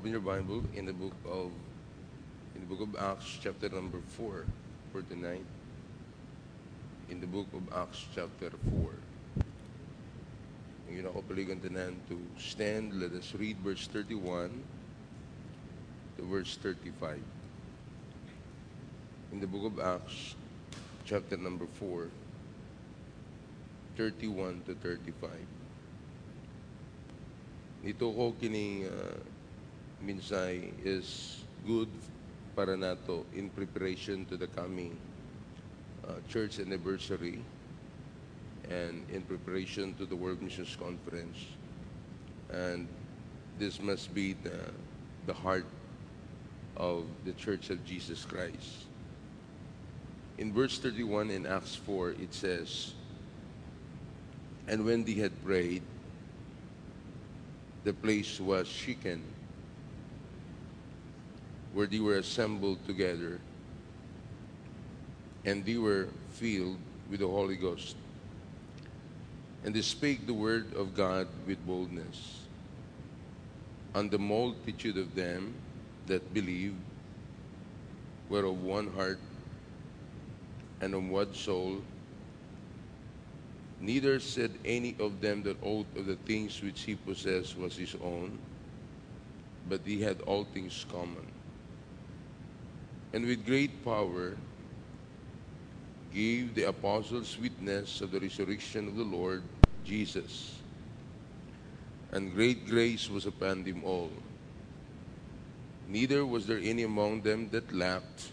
open your Bible in the book of in the book of Acts, chapter number four, for tonight. In the book of Acts, chapter four. Ang yun ako paligan tanan to stand, let us read verse 31 to verse 35. In the book of Acts, chapter number 4, 31 to 35. Ito ko kining uh, minsay is good para nato in preparation to the coming uh, church anniversary and in preparation to the World Missions Conference. And this must be the, the heart of the Church of Jesus Christ. In verse 31 in Acts 4, it says, And when they had prayed, the place was shaken where they were assembled together, and they were filled with the Holy Ghost. And they spake the word of God with boldness. And the multitude of them that believed were of one heart and of one soul. Neither said any of them that aught of the things which he possessed was his own, but he had all things common. And with great power gave the apostles witness of the resurrection of the Lord Jesus. And great grace was upon them all. Neither was there any among them that lacked,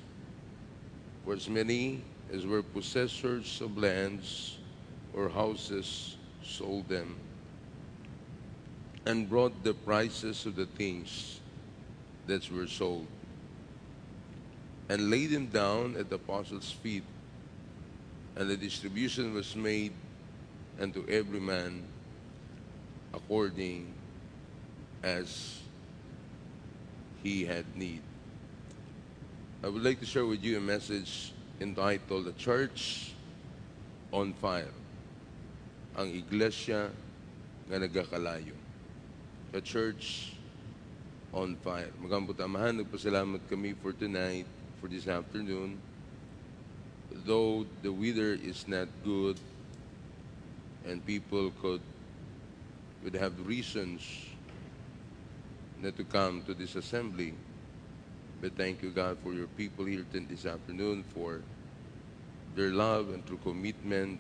for as many as were possessors of lands or houses sold them, and brought the prices of the things that were sold, and laid them down at the apostles' feet and the distribution was made unto every man according as he had need. I would like to share with you a message entitled The Church on Fire. Ang Iglesia nga nagakalayo. The Church on Fire. Magambot amahan, nagpasalamat kami for tonight, for this afternoon, though the weather is not good and people could would have reasons not to come to this assembly. But thank you, God, for your people here this afternoon, for their love and true commitment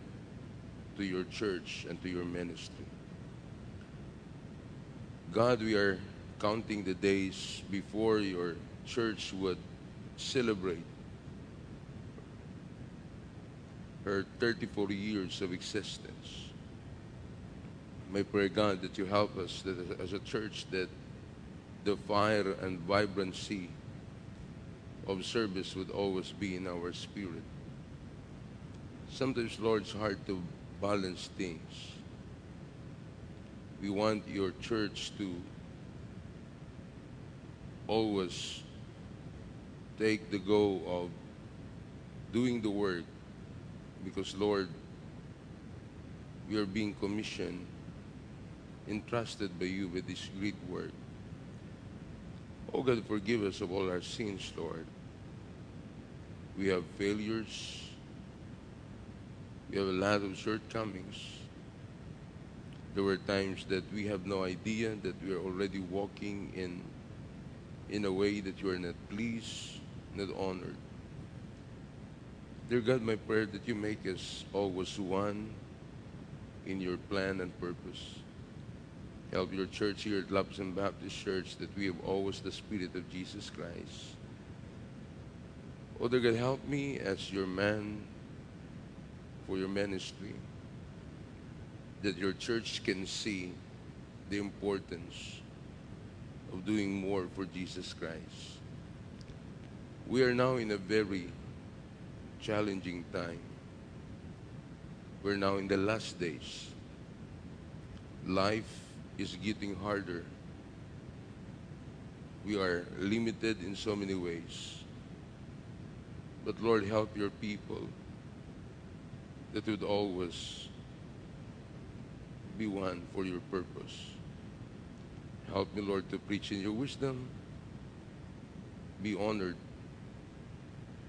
to your church and to your ministry. God, we are counting the days before your church would celebrate her 34 years of existence. May pray, God, that you help us that as a church that the fire and vibrancy of service would always be in our spirit. Sometimes, Lord, it's hard to balance things. We want your church to always take the go of doing the work because, Lord, we are being commissioned, entrusted by you with this great work. Oh God, forgive us of all our sins, Lord. We have failures. We have a lot of shortcomings. There were times that we have no idea that we are already walking in in a way that you are not pleased, not honored. Dear God, my prayer that you make us always one in your plan and purpose. Help your church here at Lapson Baptist Church that we have always the Spirit of Jesus Christ. Oh, dear God, help me as your man for your ministry, that your church can see the importance of doing more for Jesus Christ. We are now in a very challenging time. We're now in the last days. Life is getting harder. We are limited in so many ways. But Lord, help your people that would always be one for your purpose. Help me, Lord, to preach in your wisdom. Be honored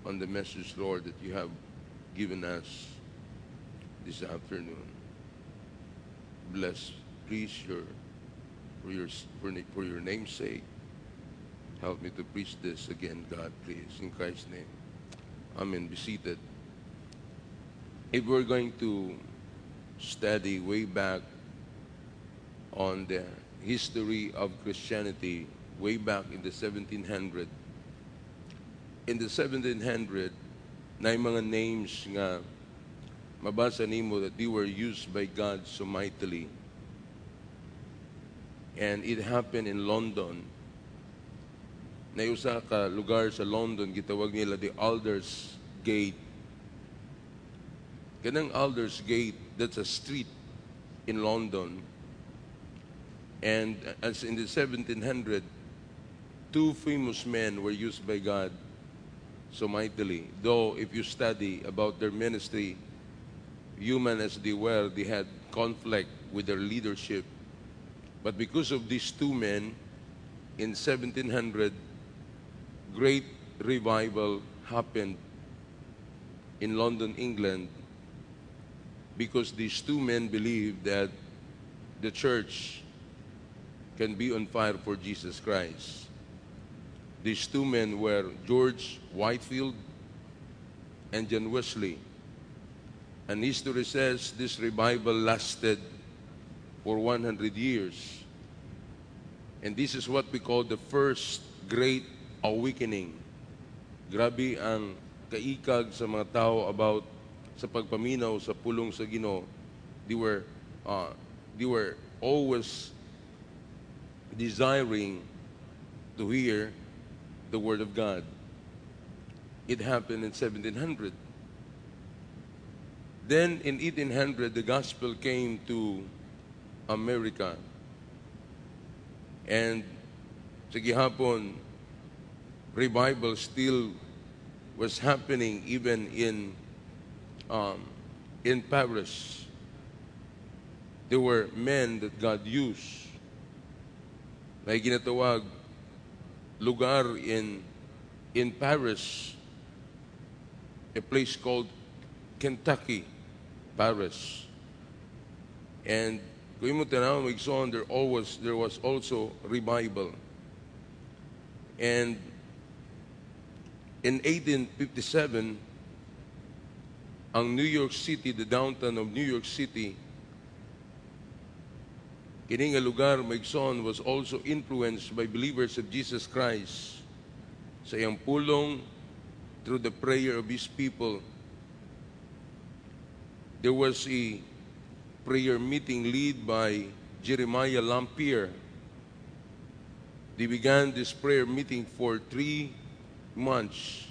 on the message, Lord, that you have given us this afternoon. Bless, please, your for your for, your name's sake. Help me to preach this again, God, please, in Christ's name. Amen. Be seated. If we're going to study way back on the history of Christianity, way back in the 1700, in the 1700, na mga names nga mabasa nimo that they were used by God so mightily. And it happened in London. Na usa ka lugar sa London gitawag nila the Alders Gate. Kanang Alders Gate, that's a street in London. And as in the 1700, two famous men were used by God so mightily. Though if you study about their ministry, human as they were, they had conflict with their leadership. But because of these two men, in 1700, great revival happened in London, England, because these two men believed that the church can be on fire for Jesus Christ. These two men were George Whitefield and John Wesley. And history says this revival lasted for 100 years. And this is what we call the first great awakening. Grabe ang kaikag sa mga tao about sa pagpaminaw sa pulong sa Ginoo. They were uh, they were always desiring to hear the word of God. It happened in 1700. Then in 1800 the gospel came to America. And sa gihapon, revival still was happening even in um, in Paris. There were men that God used. Na ginatawag lugar in in Paris, a place called Kentucky, Paris. And there always there was also revival. And in 1857, ang New York City, the downtown of New York City, kining nga lugar maigsoon was also influenced by believers of Jesus Christ sa iyang pulong through the prayer of His people. There was a prayer meeting led by Jeremiah Lampier. They began this prayer meeting for three months.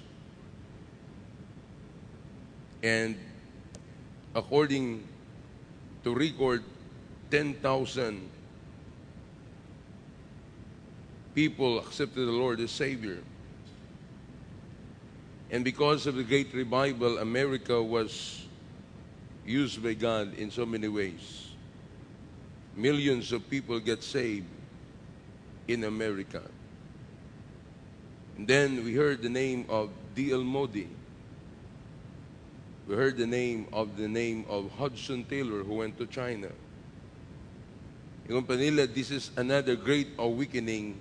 And according to record, 10,000 people accepted the Lord as Savior. And because of the great revival, America was used by God in so many ways. Millions of people get saved in America. And then we heard the name of D.L. Modi. We heard the name of the name of Hudson Taylor who went to China. Yung panila, this is another great awakening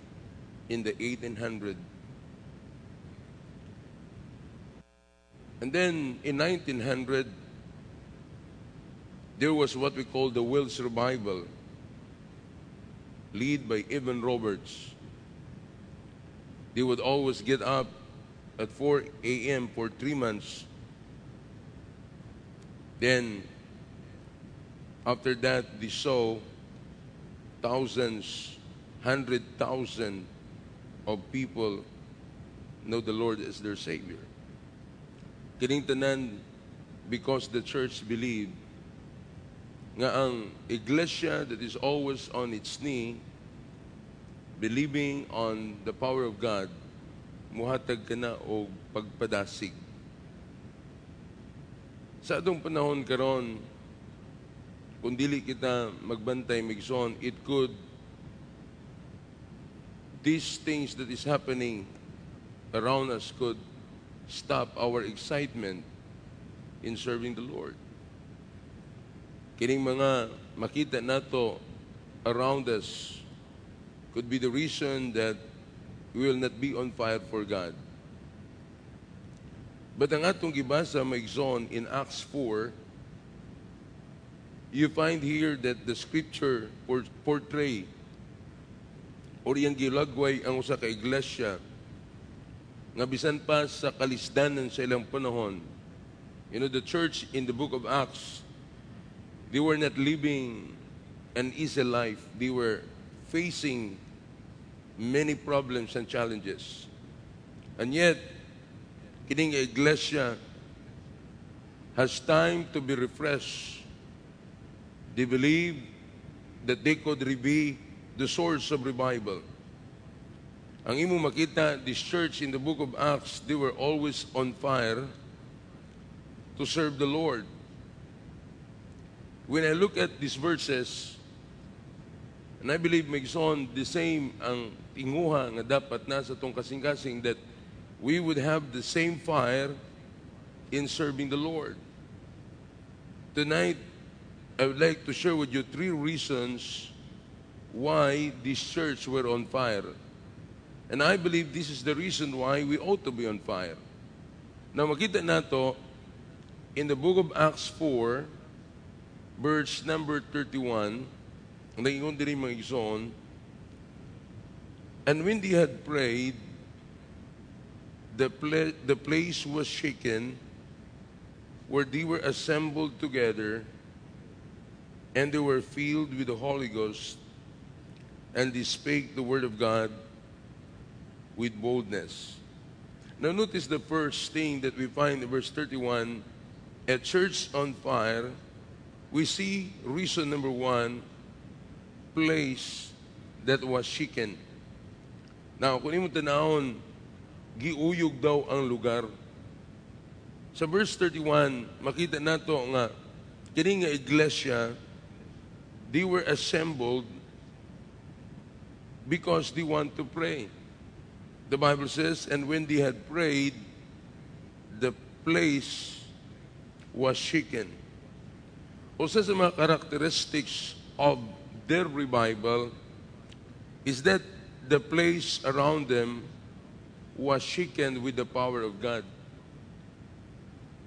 in the 1800. And then in 1900, there was what we call the Wills Revival, led by Evan Roberts. They would always get up at 4 a.m. for three months. Then, after that, they saw thousands, hundred thousand of people know the Lord as their Savior. Kining tanan, because the church believed nga ang iglesia that is always on its knee, believing on the power of God, muhatag ka na o pagpadasig. Sa atong panahon karon, kung dili kita magbantay migson, it could these things that is happening around us could stop our excitement in serving the Lord. Kining mga makita nato around us could be the reason that we will not be on fire for God. But ang atong gibasa maigsoon in Acts 4, you find here that the scripture por- portray or yung gilagway ang usa ka iglesia nga bisan pa sa kalisdanan sa ilang panahon. You know, the church in the book of Acts, they were not living an easy life. They were facing many problems and challenges. And yet, kining iglesia has time to be refreshed. They believe that they could be the source of revival. Ang imo makita, this church in the book of Acts, they were always on fire to serve the Lord. When I look at these verses, and I believe Megson, the same ang tinguha nga dapat nasa tong kasing-kasing that we would have the same fire in serving the Lord. Tonight, I would like to share with you three reasons why this church were on fire. And I believe this is the reason why we ought to be on fire. Now makita nato in the book of Acts 4, verse number 31, ang naging diri mga igsoon, and when they had prayed, the, pla- the place was shaken where they were assembled together, and they were filled with the Holy Ghost, and they spake the word of God with boldness. Now, notice the first thing that we find in verse 31 a church on fire. We see reason number one place that was shaken. Now, kung imo tanahon, giuyog daw ang lugar. Sa verse 31, makita nato nga kini nga iglesia they were assembled because they want to pray. The Bible says, and when they had prayed, the place was shaken. O sa mga characteristics of their revival is that the place around them was shaken with the power of God.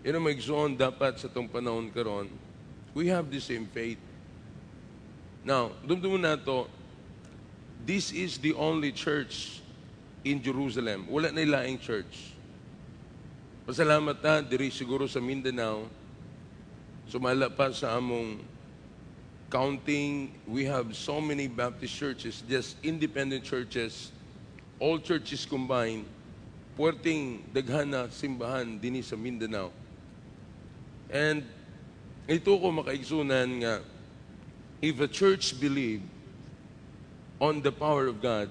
Yun ang maigsoon dapat sa itong panahon karon. We have the same faith. Now, dumdumo na to, this is the only church in Jerusalem. Wala na ilaing church. Pasalamat na, diri siguro sa Mindanao, sumala pa sa among counting, we have so many Baptist churches, just independent churches, all churches combined, puwerteng daghana simbahan dinhi sa Mindanao. And ito ko makaigsunan nga, if a church believe on the power of God,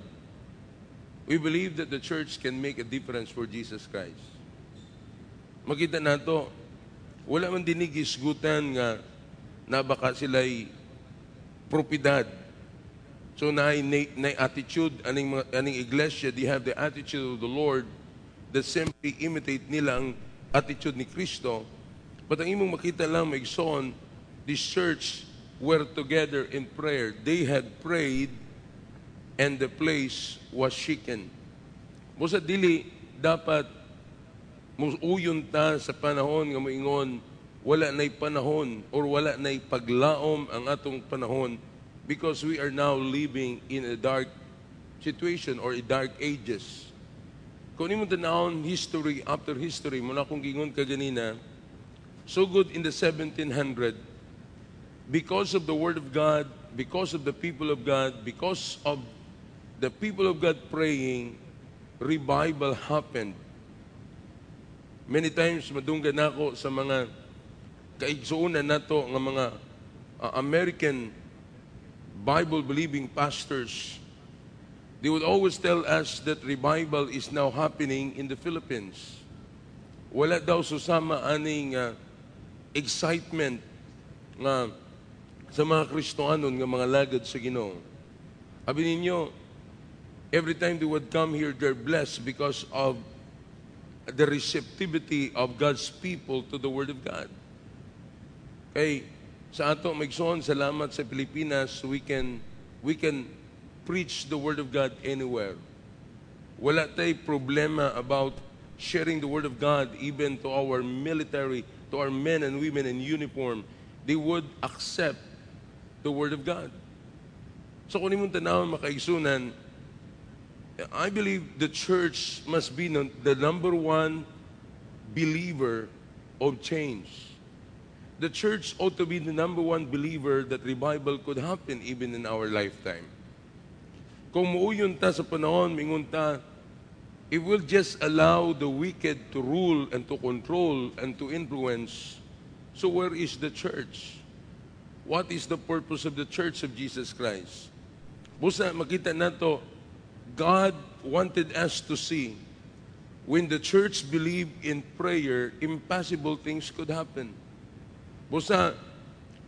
we believe that the church can make a difference for Jesus Christ. Makita nato, wala man dinig isgutan nga na baka sila'y propidad. So na, na, na attitude aning mga- aning iglesia, they have the attitude of the Lord that simply imitate nila ang attitude ni Kristo. But ang imong makita lang maigsoon, this church were together in prayer. They had prayed and the place was shaken. Musa dili dapat musuyon ta sa panahon nga moingon wala nay panahon or wala nay paglaom ang atong panahon because we are now living in a dark situation or a dark ages. Kung imo tanawon history after history muna kung gingon ka ganina so good in the 1700 because of the word of God, because of the people of God, because of the people of God praying, revival happened. Many times madunggan nako sa mga kaigsuunan nato nga mga uh, American Bible believing pastors. They would always tell us that revival is now happening in the Philippines. Wala daw susama aning uh, excitement nga sa mga Kristohanon nga mga lagad sa Ginoo. Abi ninyo, Every time they would come here, they're blessed because of the receptivity of God's people to the Word of God. Kay sa ato magson salamat sa Pilipinas, we can we can preach the Word of God anywhere. Wala tay problema about sharing the Word of God even to our military, to our men and women in uniform. They would accept the Word of God. So kung imong tanawon makaigsunan, I believe the church must be the number one believer of change. The church ought to be the number one believer that revival could happen even in our lifetime. Kung muuyon ta sa panahon, mingon ta, it will just allow the wicked to rule and to control and to influence. So where is the church? What is the purpose of the church of Jesus Christ? Busa makita nato God wanted us to see when the church believed in prayer, impossible things could happen. Busa,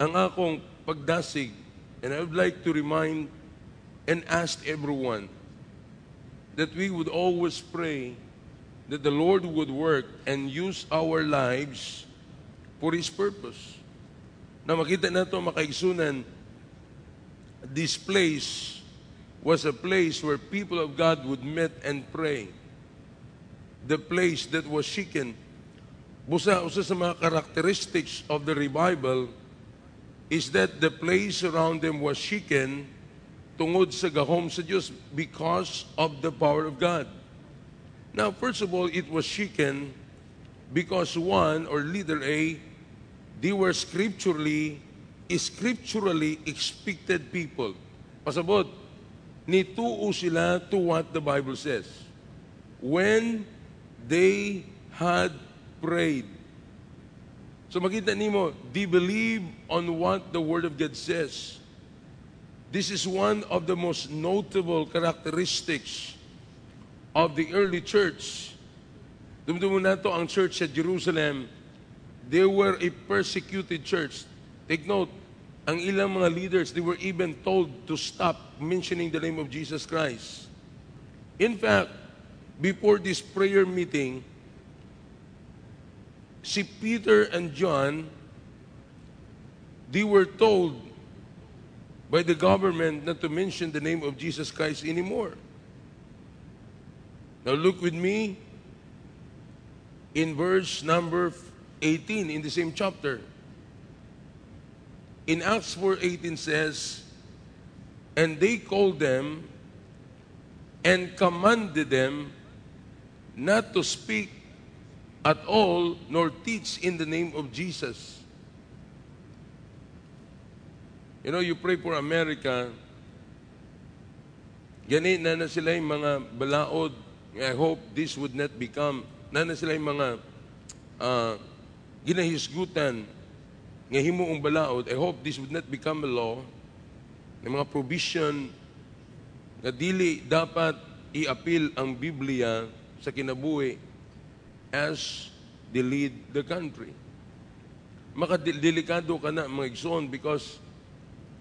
ang akong pagdasig, and I would like to remind and ask everyone that we would always pray that the Lord would work and use our lives for His purpose. Na makita nato makaigsunan, this place was a place where people of God would meet and pray. The place that was shaken. Busa, usa sa mga characteristics of the revival is that the place around them was shaken tungod sa gahom sa Diyos because of the power of God. Now, first of all, it was shaken because one, or leader A, they were scripturally, scripturally expected people. Pasabot, nituo sila to what the Bible says. When they had prayed. So makita nimo, they believe on what the Word of God says. This is one of the most notable characteristics of the early church. Dumdumo na to ang church sa Jerusalem. They were a persecuted church. Take note, ang ilang mga leaders, they were even told to stop mentioning the name of Jesus Christ. In fact, before this prayer meeting, si Peter and John, they were told by the government not to mention the name of Jesus Christ anymore. Now look with me in verse number 18 in the same chapter. In Acts 4.18 says, And they called them and commanded them not to speak at all nor teach in the name of Jesus. You know, you pray for America, gani na na sila yung mga balaod. I hope this would not become, na na sila yung mga uh, ginahisgutan nga himuong balaod, I hope this would not become a law, ng mga provision nga dili dapat i-appeal ang Biblia sa kinabuhi as they lead the country. Makadelikado ka na mga igsoon because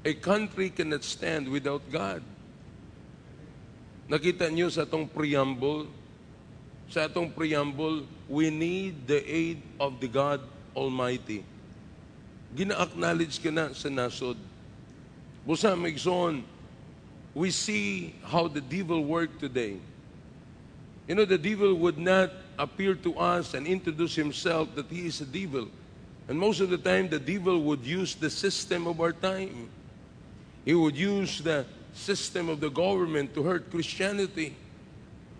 a country cannot stand without God. Nakita niyo sa atong preamble, sa atong preamble, we need the aid of the God Almighty gina-acknowledge ka na sa nasod. Busa Megson, we see how the devil worked today. You know, the devil would not appear to us and introduce himself that he is a devil. And most of the time, the devil would use the system of our time. He would use the system of the government to hurt Christianity.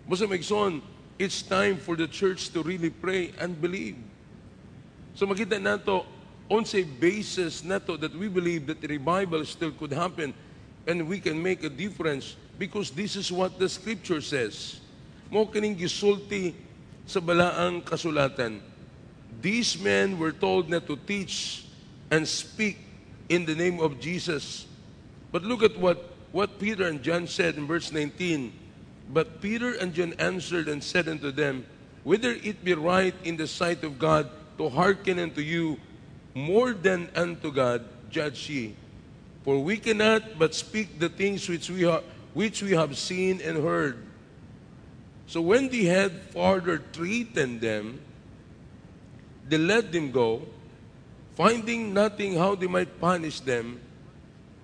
Busa Megson, it's time for the church to really pray and believe. So makita nato on say basis nato that we believe that the revival still could happen and we can make a difference because this is what the scripture says. Mo kining gisulti sa balaang kasulatan. These men were told not to teach and speak in the name of Jesus. But look at what, what Peter and John said in verse 19. But Peter and John answered and said unto them, Whether it be right in the sight of God to hearken unto you more than unto God judge ye. For we cannot but speak the things which we, ha- which we have seen and heard. So when they had further treated them, they let them go, finding nothing how they might punish them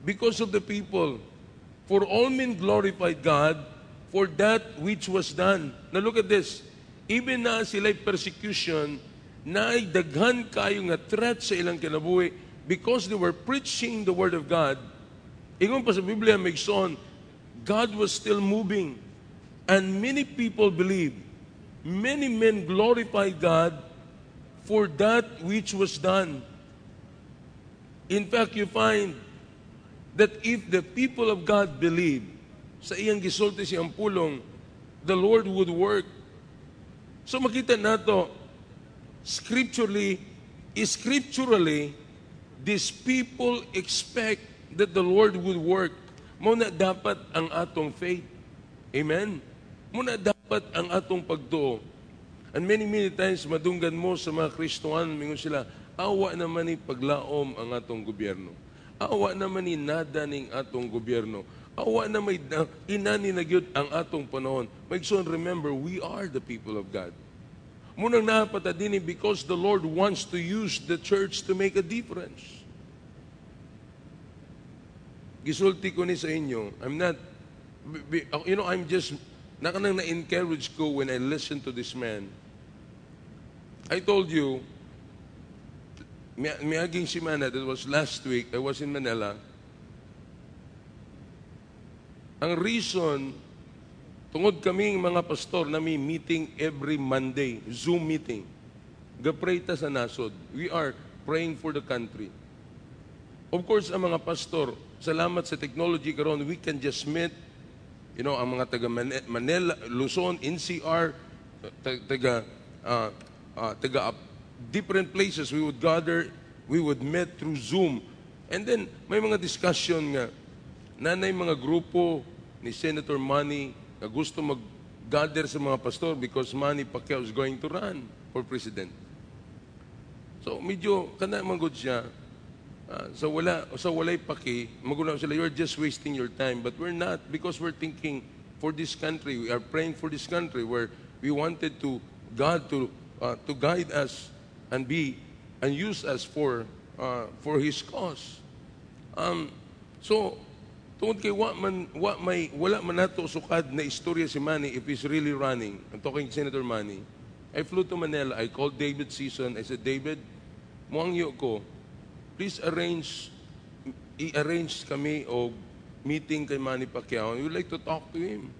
because of the people. For all men glorified God for that which was done. Now look at this. Even na sila'y persecution, na daghan kayo nga threat sa ilang kinabuhi because they were preaching the Word of God, ingon pa sa Biblia, may son, God was still moving. And many people believed. Many men glorified God for that which was done. In fact, you find that if the people of God believe sa iyang gisulti siyang pulong, the Lord would work. So makita nato, scripturally, scripturally, these people expect that the Lord would work. Muna dapat ang atong faith. Amen? Muna dapat ang atong pagtuo. And many, many times, madunggan mo sa mga Kristohan, mingon sila, awa naman ni paglaom ang atong gobyerno. Awa naman ni nada ning atong gobyerno. Awa na may inani na gyud ang atong panahon. My son, remember, we are the people of God. Munang napata din because the Lord wants to use the church to make a difference. Gisulti ko ni sa inyo, I'm not, you know, I'm just, nakanang na-encourage ko when I listen to this man. I told you, miaging simana, that was last week, I was in Manila, ang reason, tungod kaming mga pastor na may meeting every Monday, Zoom meeting. Gapray ta sa nasod. We are praying for the country. Of course, ang mga pastor, salamat sa technology karon, we can just meet, you know, ang mga taga Manila, Luzon, NCR, taga, uh, uh, taga uh, different places, we would gather, we would meet through Zoom. And then, may mga discussion nga, nanay mga grupo ni Senator Manny na gusto mag-gather sa mga pastor because Manny Pacquiao is going to run for president. So medyo kana magod siya. Uh, so wala so walay paki magunaw sila you're just wasting your time but we're not because we're thinking for this country we are praying for this country where we wanted to God to uh, to guide us and be and use us for uh, for his cause um so Tungod kay wa man wa may wala man nato sukad na istorya si Manny if he's really running. I'm talking Senator Manny. I flew to Manila. I called David Season. I said, David, muangyo ko, please arrange i-arrange kami o meeting kay Manny Pacquiao. We would like to talk to him.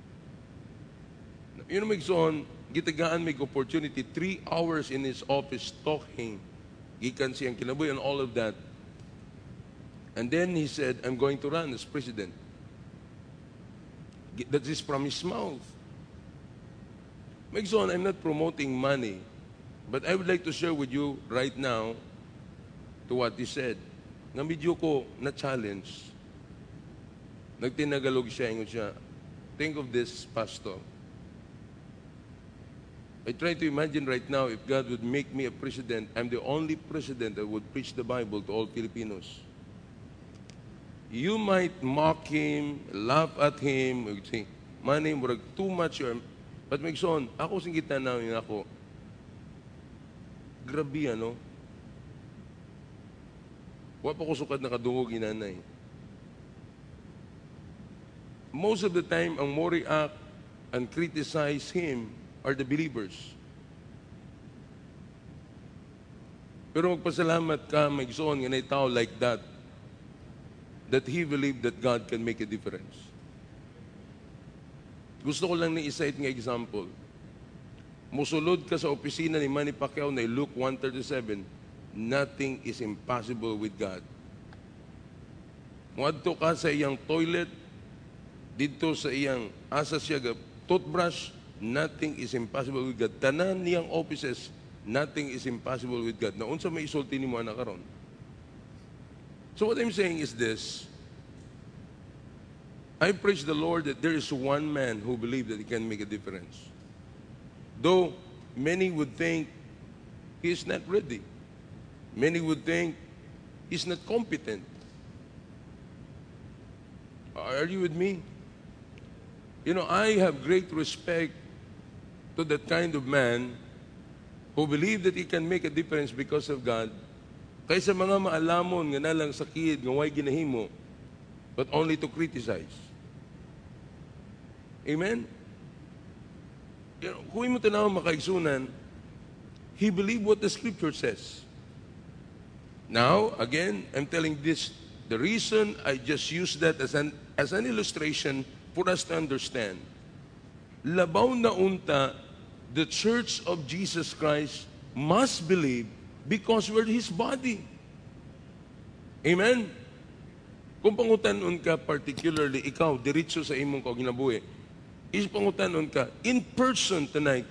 You know, Migson, gitagaan may opportunity, three hours in his office talking. Gikan siyang kinabuhi and all of that. And then he said, I'm going to run as president. That is from his mouth. Megzon, I'm not promoting money, but I would like to share with you right now to what he said. Nga medyo ko na-challenge. Nagtinagalog siya, ingon siya, think of this, pastor. I try to imagine right now if God would make me a president, I'm the only president that would preach the Bible to all Filipinos you might mock him, laugh at him, say, money, murag too much. Or, but Megson, ako sing kita na ako, grabe ano, wa pa ko sukat na kadungog inanay. Most of the time, ang more react and criticize him are the believers. Pero magpasalamat ka, Megson, nga na tao like that, that he believed that God can make a difference. Gusto ko lang ni isa nga example. Musulod ka sa opisina ni Manny Pacquiao na Luke 137, nothing is impossible with God. Muadto ka sa iyang toilet, dito sa iyang asa siya toothbrush, nothing is impossible with God. Tanan niyang offices, nothing is impossible with God. Na unsa may isulti ni mo anak karon? So what I'm saying is this. I praise the Lord that there is one man who believes that he can make a difference. Though many would think he is not ready. Many would think he's not competent. Are you with me? You know, I have great respect to that kind of man who believe that he can make a difference because of God kaysa mga maalamon nga nalang sakit nga way ginahimo but only to criticize. Amen? You know, kung mo tanaw makaigsunan, he believed what the scripture says. Now, again, I'm telling this, the reason I just use that as an, as an illustration for us to understand. Labaw na unta, the church of Jesus Christ must believe because we're His body. Amen? Kung pangutanon ka, particularly ikaw, diretso sa imong kaginabuhi, is pangutanon ka, in person tonight,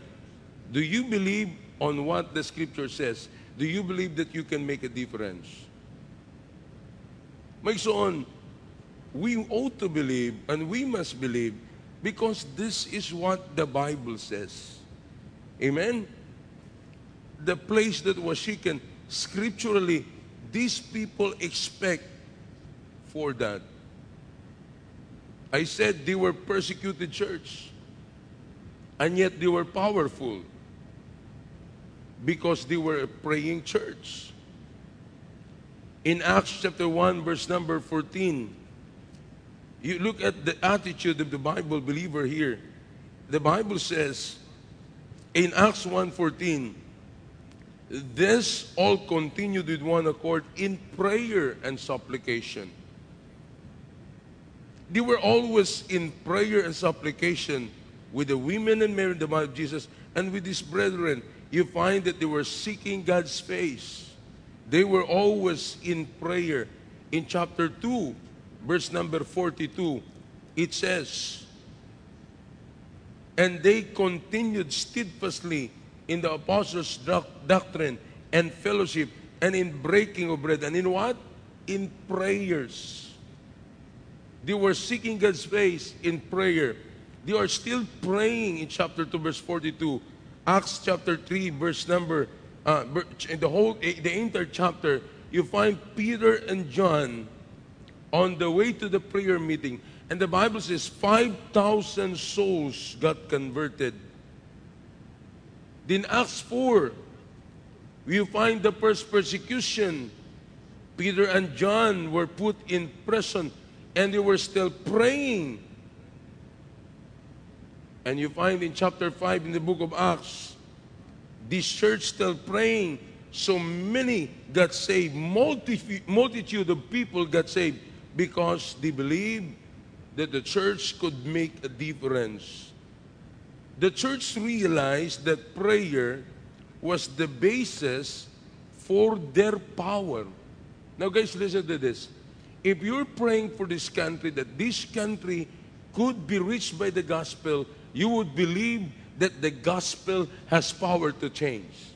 do you believe on what the scripture says? Do you believe that you can make a difference? May on, we ought to believe and we must believe because this is what the Bible says. Amen? The place that was shaken, scripturally, these people expect for that. I said they were persecuted church. And yet they were powerful because they were a praying church. In Acts chapter 1, verse number 14, you look at the attitude of the Bible believer here. The Bible says in Acts 1:14, this all continued with one accord in prayer and supplication. They were always in prayer and supplication with the women and in the mother of Jesus and with his brethren you find that they were seeking God's face. They were always in prayer. In chapter 2, verse number 42, it says, And they continued steadfastly in the apostles' doc- doctrine and fellowship and in breaking of bread. And in what? In prayers. They were seeking God's face in prayer. They are still praying in chapter 2, verse 42. Acts chapter 3, verse number, uh, in the whole, eh, the entire chapter, you find Peter and John on the way to the prayer meeting. And the Bible says 5,000 souls got converted. Then Acts 4, you find the first persecution. Peter and John were put in prison and they were still praying and you find in chapter 5 in the book of Acts, this church still praying. So many got saved. Multi- multitude of people got saved because they believed that the church could make a difference. The church realized that prayer was the basis for their power. Now, guys, listen to this. If you're praying for this country, that this country could be reached by the gospel, you would believe that the gospel has power to change.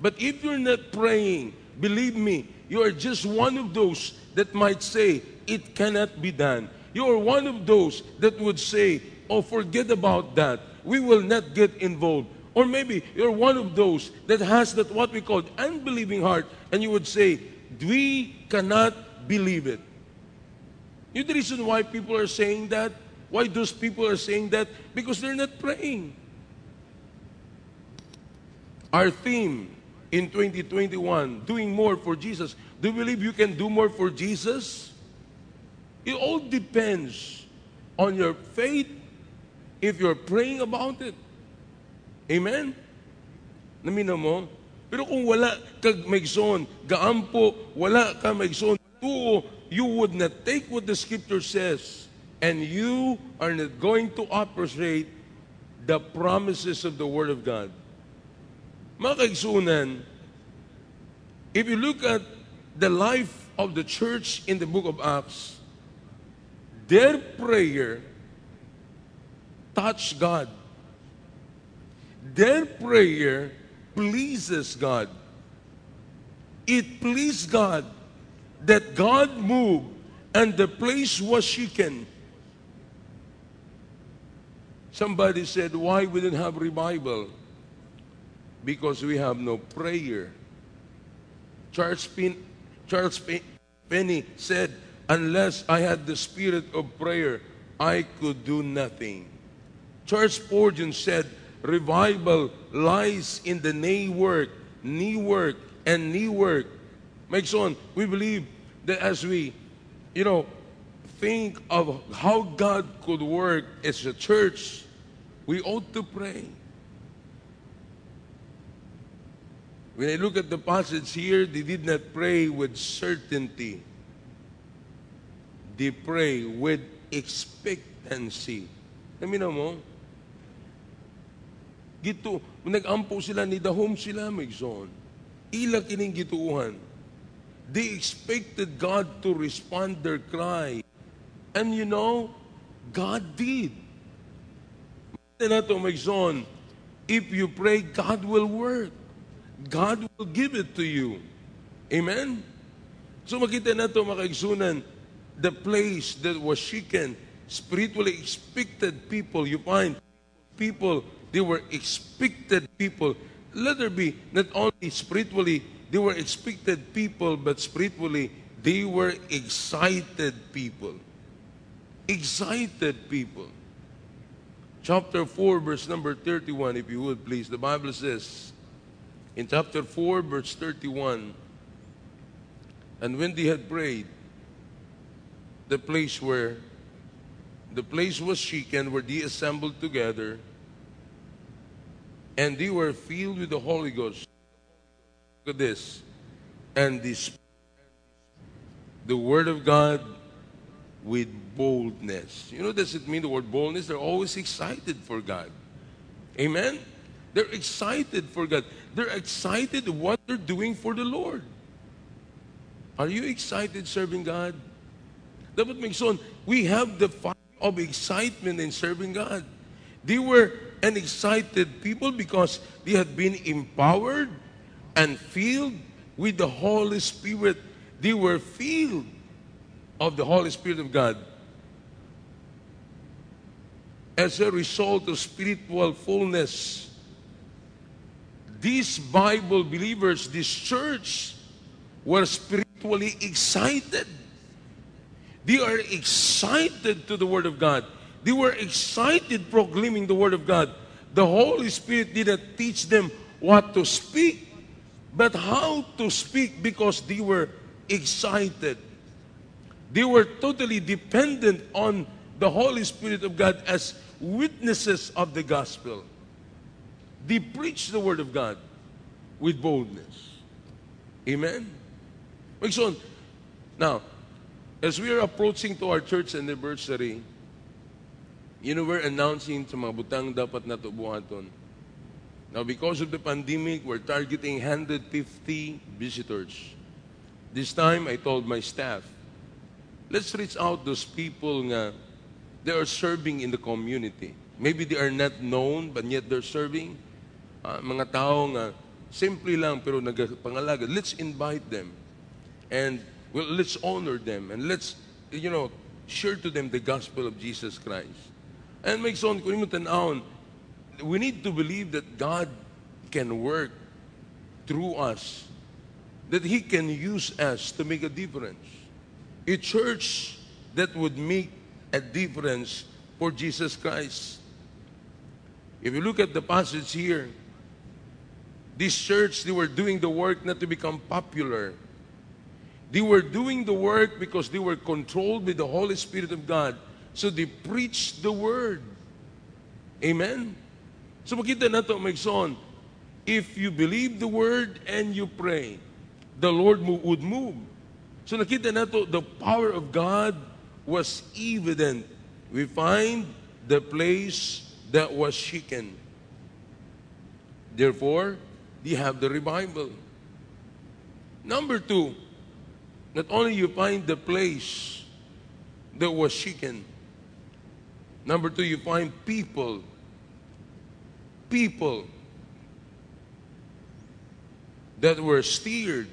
But if you're not praying, believe me, you are just one of those that might say, it cannot be done. You are one of those that would say, oh, forget about that. We will not get involved. Or maybe you're one of those that has that what we call unbelieving heart, and you would say, we cannot believe it. You the reason why people are saying that? Why those people are saying that? Because they're not praying. Our theme in 2021, doing more for Jesus. Do you believe you can do more for Jesus? It all depends on your faith if you're praying about it. Amen? Namina mo? Pero kung wala kag maigsoon, gaampo, wala ka maigsoon, tuo, you would not take what the scripture says and you are not going to appreciate the promises of the Word of God. Mga kaigsunan, if you look at the life of the church in the book of Acts, their prayer touched God. Their prayer pleases God. It pleased God that God moved and the place was shaken. Somebody said, why we didn't have revival? Because we have no prayer. Charles, Pin, Charles Penny said, unless I had the spirit of prayer, I could do nothing. Charles Spurgeon said, revival lies in the knee work, knee work, and knee work. Makes on, we believe that as we, you know, think of how God could work as a church, we ought to pray. When I look at the passage here, they did not pray with certainty. They pray with expectancy. Namina mo? Gito, nag-ampo sila, ni dahom sila, Megson. Ila kining gituuhan. They expected God to respond their cry. And you know, God did. Na to, Megson, if you pray, God will work. God will give it to you. Amen? So makita na ito mga kaigsunan, the place that was shaken, spiritually expected people, you find people, they were expected people. Let there be not only spiritually, they were expected people, but spiritually, they were excited people. Excited people. Chapter 4, verse number 31, if you would please. The Bible says, in chapter 4, verse 31, and when they had prayed, the place where the place was shaken, where they assembled together, and they were filled with the Holy Ghost. Look at this. And this the word of God with boldness. You know, does it mean the word boldness? They're always excited for God. Amen? They're excited for God. They're excited what they're doing for the Lord. Are you excited serving God? Dapat Mingson, we have the fire of excitement in serving God. They were an excited people because they had been empowered and filled with the Holy Spirit. They were filled of the Holy Spirit of God. As a result of spiritual fullness, these Bible believers, this church, were spiritually excited. They are excited to the Word of God. They were excited proclaiming the Word of God. The Holy Spirit didn't teach them what to speak, but how to speak because they were excited. They were totally dependent on the Holy Spirit of God as witnesses of the gospel. They preached the Word of God with boldness. Amen? Now, as we are approaching to our church anniversary, you know, we're announcing sa mga butang dapat na buhaton. Now, because of the pandemic, we're targeting 150 visitors. This time, I told my staff, let's reach out those people nga they are serving in the community. Maybe they are not known, but yet they're serving uh, mga tao nga simple lang pero nagpangalaga. Let's invite them. And well, let's honor them and let's you know share to them the gospel of Jesus Christ. And make son kung imo tan we need to believe that God can work through us. That He can use us to make a difference. A church that would make a difference for Jesus Christ. If you look at the passage here, this church, they were doing the work not to become popular. They were doing the work because they were controlled by the Holy Spirit of God. So they preached the word. Amen? So makita na ito, Megson, if you believe the word and you pray, the Lord would move. So nakita na ito, the power of God was evident. We find the place that was shaken. Therefore, they have the revival. Number two, not only you find the place that was shaken. Number two, you find people. People that were steered.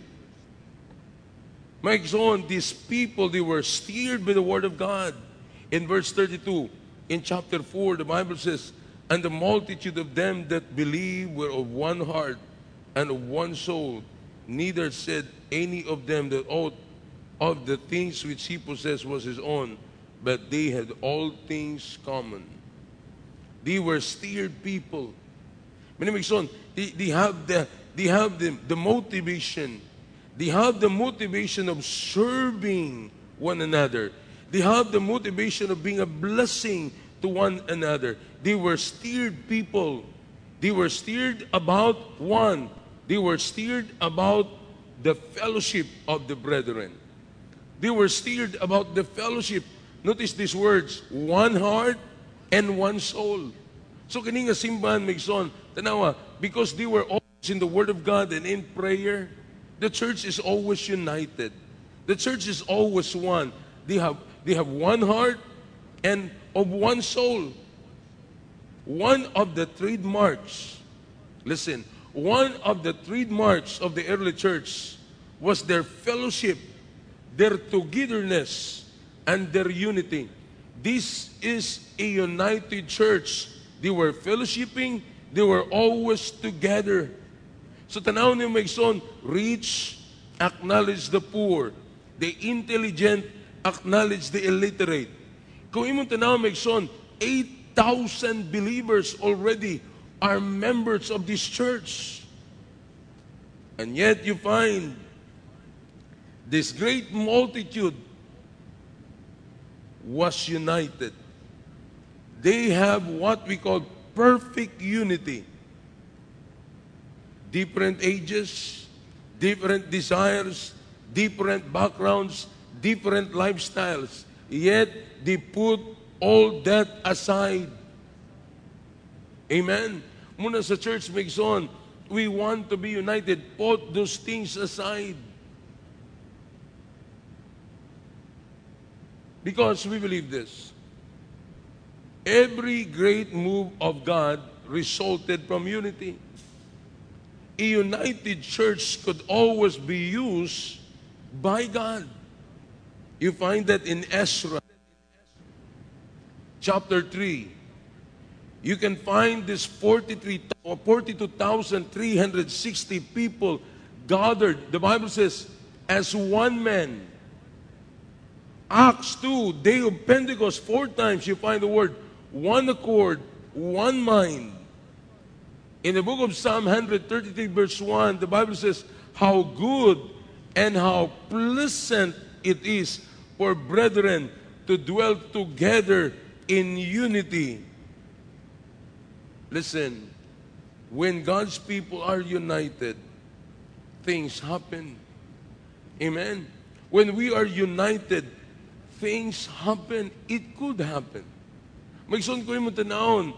Mike's on, these people, they were steered by the word of God. In verse 32, in chapter 4, the Bible says, And the multitude of them that believe were of one heart and of one soul. Neither said any of them that aught of the things which he possessed was his own, but they had all things common. They were steered people. Minimigson, they, they have the they have the, the motivation. They have the motivation of serving one another. They have the motivation of being a blessing to one another. They were steered people. They were steered about one. They were steered about the fellowship of the brethren. They were steered about the fellowship. Notice these words, one heart and one soul. So kini nga simbahan Migson, tanawa, because they were always in the Word of God and in prayer, the church is always united. The church is always one. They have, they have one heart and of one soul. One of the trademarks, listen, one of the trademarks of the early church was their fellowship, their togetherness, and their unity. This is a united church. They were fellowshipping, they were always together. So tanaw ni Megson, rich, acknowledge the poor. The intelligent, acknowledge the illiterate. Kung imong tanaw Megson, 8,000 believers already are members of this church. And yet you find this great multitude was united. They have what we call perfect unity. Different ages, different desires, different backgrounds, different lifestyles. Yet they put all that aside. Amen. Muna sa church makes on, we want to be united. Put those things aside. Because we believe this. Every great move of God resulted from unity. A united church could always be used by God. You find that in Ezra chapter 3. You can find this 43, 42,360 people gathered. The Bible says, as one man. Acts 2, day of Pentecost, four times you find the word one accord, one mind. In the book of Psalm 133, verse 1, the Bible says, How good and how pleasant it is for brethren to dwell together in unity. Listen, when God's people are united, things happen. Amen. When we are united, things happen. It could happen. Magsun ko yung tanawon,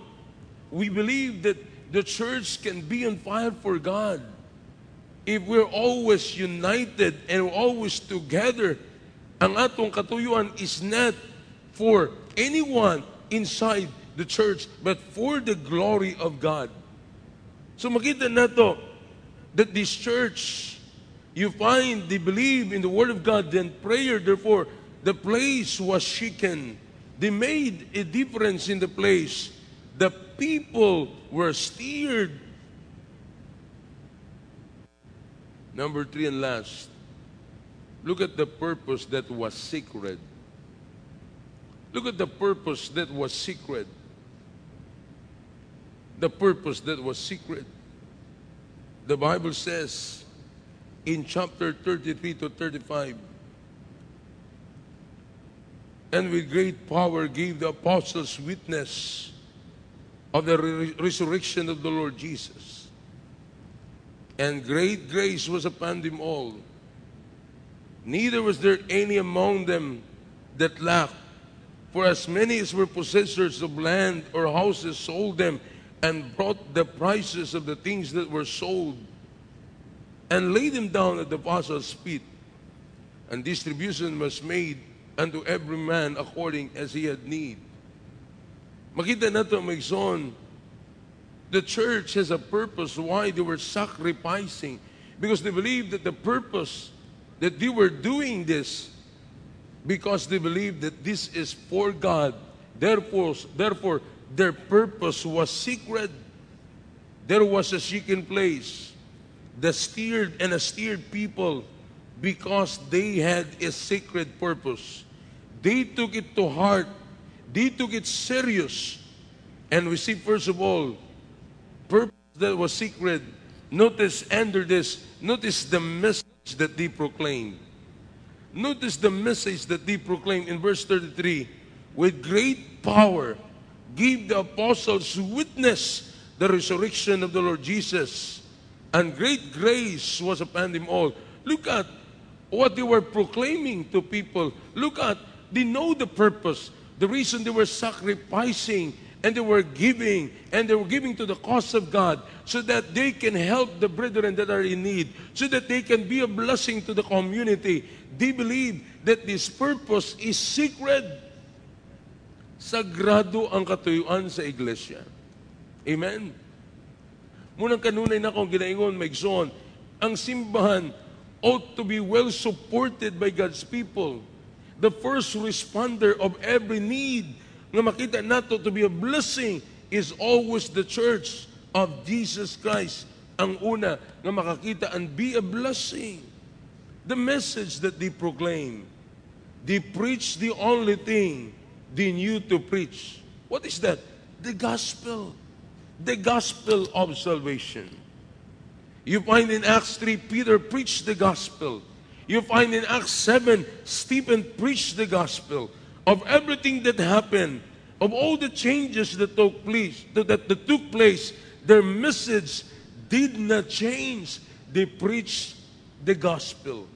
we believe that the church can be on fire for God if we're always united and always together. Ang atong katuyuan is not for anyone inside the church, but for the glory of God. So makita na to, that this church, you find they believe in the Word of God, then prayer, therefore, the place was shaken. They made a difference in the place. The people were steered. Number three and last, look at the purpose that was sacred. Look at the purpose that was secret. The purpose that was secret. The Bible says in chapter 33 to 35, and with great power gave the apostles witness of the re- resurrection of the Lord Jesus. And great grace was upon them all. Neither was there any among them that lacked. For as many as were possessors of land or houses sold them and brought the prices of the things that were sold and laid them down at the apostles' feet. And distribution was made unto every man according as he had need. Makita na ito, Megson, the church has a purpose why they were sacrificing. Because they believed that the purpose that they were doing this because they believed that this is for God. Therefore, therefore, their purpose was secret. There was a secret place. The steered and steered people, because they had a secret purpose, They took it to heart. They took it serious. And we see, first of all, purpose that was secret. Notice under this, notice the message that they proclaimed. Notice the message that they proclaimed in verse 33. With great power gave the apostles witness the resurrection of the Lord Jesus. And great grace was upon them all. Look at what they were proclaiming to people. Look at, they know the purpose, the reason they were sacrificing and they were giving and they were giving to the cause of God so that they can help the brethren that are in need, so that they can be a blessing to the community. They believe that this purpose is secret. Sagrado ang katuyuan sa iglesia. Amen? Munang kanunay na akong ginaingon, Maigson, ang simbahan ought to be well supported by God's people. The first responder of every need nga makita nato to be a blessing is always the church of Jesus Christ. Ang una nga makakita and be a blessing. The message that they proclaim, they preach the only thing they knew to preach. What is that? The gospel. The gospel of salvation. You find in Acts 3, Peter preached the gospel. You find in Acts 7, Stephen preached the gospel of everything that happened, of all the changes that took place, that, that, took place, their message did not change. They preached the gospel.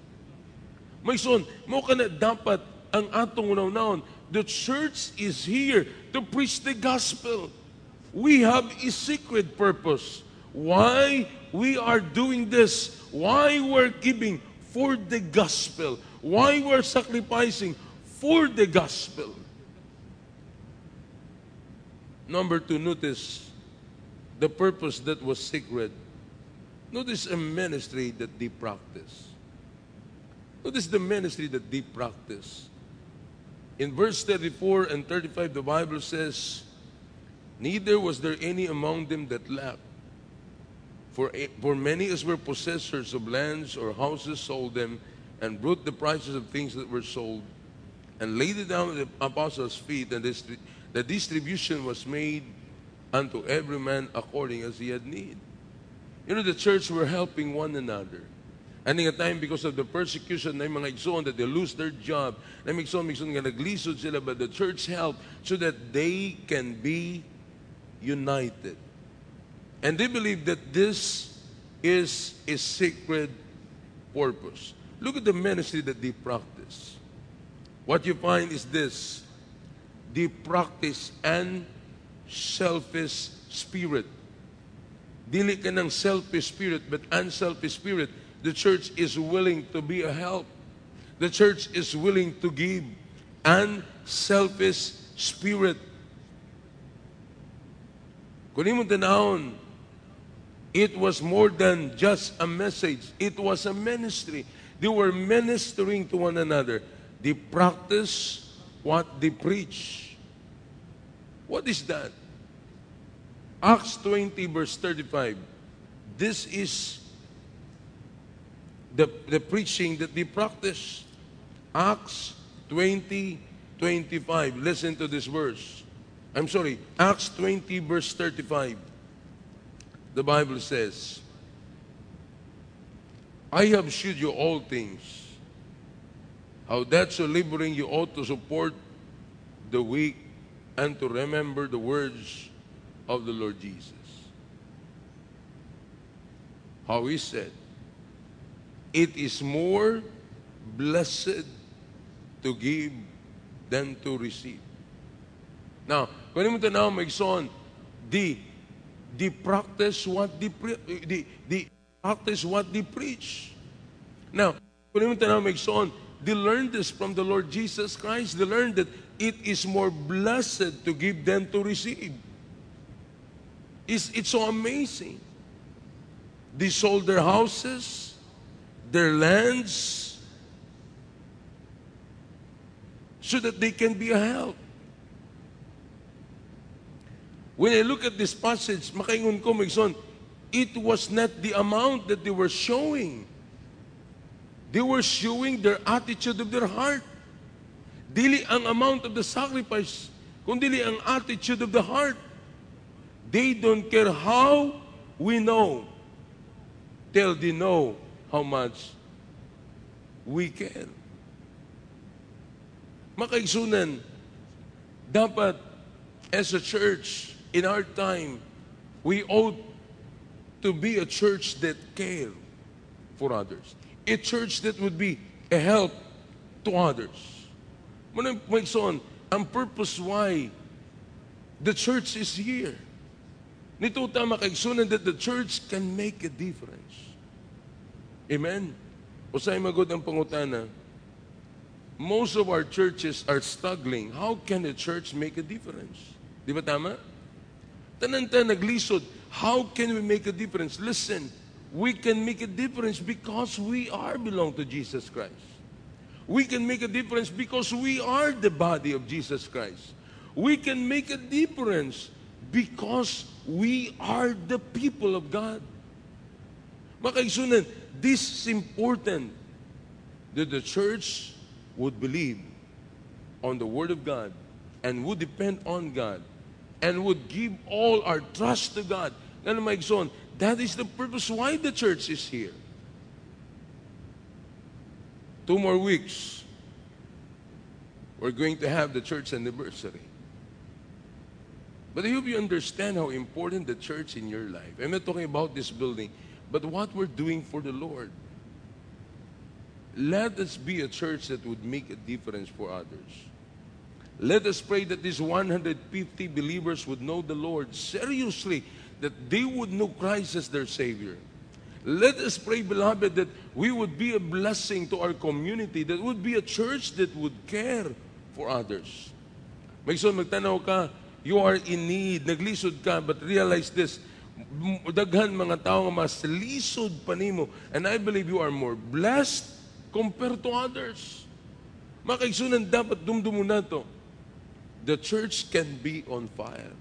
May son, mo ka na dapat ang atong unaw The church is here to preach the gospel. We have a secret purpose. Why we are doing this, why we're giving for the gospel, why we're sacrificing for the gospel. Number two, notice the purpose that was sacred. Notice a ministry that they practice. Notice the ministry that they practice. In verse 34 and 35, the Bible says, Neither was there any among them that lacked. For, eh, for many as were possessors of lands or houses sold them and brought the prices of things that were sold and laid it down at the apostles' feet, and the distribution was made unto every man according as he had need. You know, the church were helping one another. And in a time, because of the persecution na mga igsoon, that they lose their job, na mga igsoon, igsoon sila, but the church helped so that they can be united. And they believe that this is a sacred purpose. Look at the ministry that they practice. What you find is this they practice an selfish spirit. Dili ka ng selfish spirit, but unselfish spirit. The church is willing to be a help. The church is willing to give. Unselfish spirit. Kunin mo tanahon, It was more than just a message. It was a ministry. They were ministering to one another. They practice what they preach. What is that? Acts 20 verse 35. This is the, the preaching that they practice. Acts 20, 25. Listen to this verse. I'm sorry, Acts 20 verse 35 the Bible says, I have shewed you all things, how that so laboring you ought to support the weak and to remember the words of the Lord Jesus. How he said, It is more blessed to give than to receive. Now, kung mo tanaw, may son, di they practice what they, pre- they, they practice what they preach. Now, they learned this from the Lord Jesus Christ. They learned that it is more blessed to give than to receive. It's, it's so amazing. They sold their houses, their lands, so that they can be a help. When I look at this passage, makaingon ko, Migson, it was not the amount that they were showing. They were showing their attitude of their heart. Dili ang amount of the sacrifice, kundi ang attitude of the heart. They don't care how we know till they know how much we care. Makaigsunan, dapat as a church in our time, we ought to be a church that care for others. A church that would be a help to others. Muna maigsoon, ang purpose why the church is here. Nito tama kaigsunan that the church can make a difference. Amen? Usay magod ang pangutana, most of our churches are struggling. How can a church make a difference? Di ba tama? Tananta naglisod. How can we make a difference? Listen, we can make a difference because we are belong to Jesus Christ. We can make a difference because we are the body of Jesus Christ. We can make a difference because we are the people of God. Makaisunan, this is important that the church would believe on the Word of God and would depend on God and would give all our trust to God. That is the purpose why the church is here. Two more weeks, we're going to have the church anniversary. But I hope you understand how important the church in your life. I'm not talking about this building, but what we're doing for the Lord. Let us be a church that would make a difference for others. Let us pray that these 150 believers would know the Lord seriously, that they would know Christ as their Savior. Let us pray, beloved, that we would be a blessing to our community, that would be a church that would care for others. May son, magtanaw ka, you are in need, naglisod ka, but realize this, daghan mga tao nga mas lisod pa nimo, and I believe you are more blessed compared to others. Makaigsunan dapat dumdumo na to. The church can be on fire.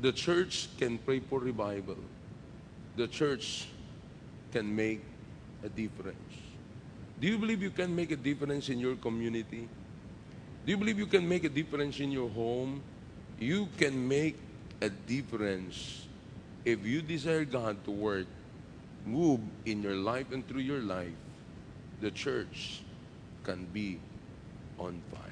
The church can pray for revival. The church can make a difference. Do you believe you can make a difference in your community? Do you believe you can make a difference in your home? You can make a difference if you desire God to work, move in your life and through your life. The church can be on fire.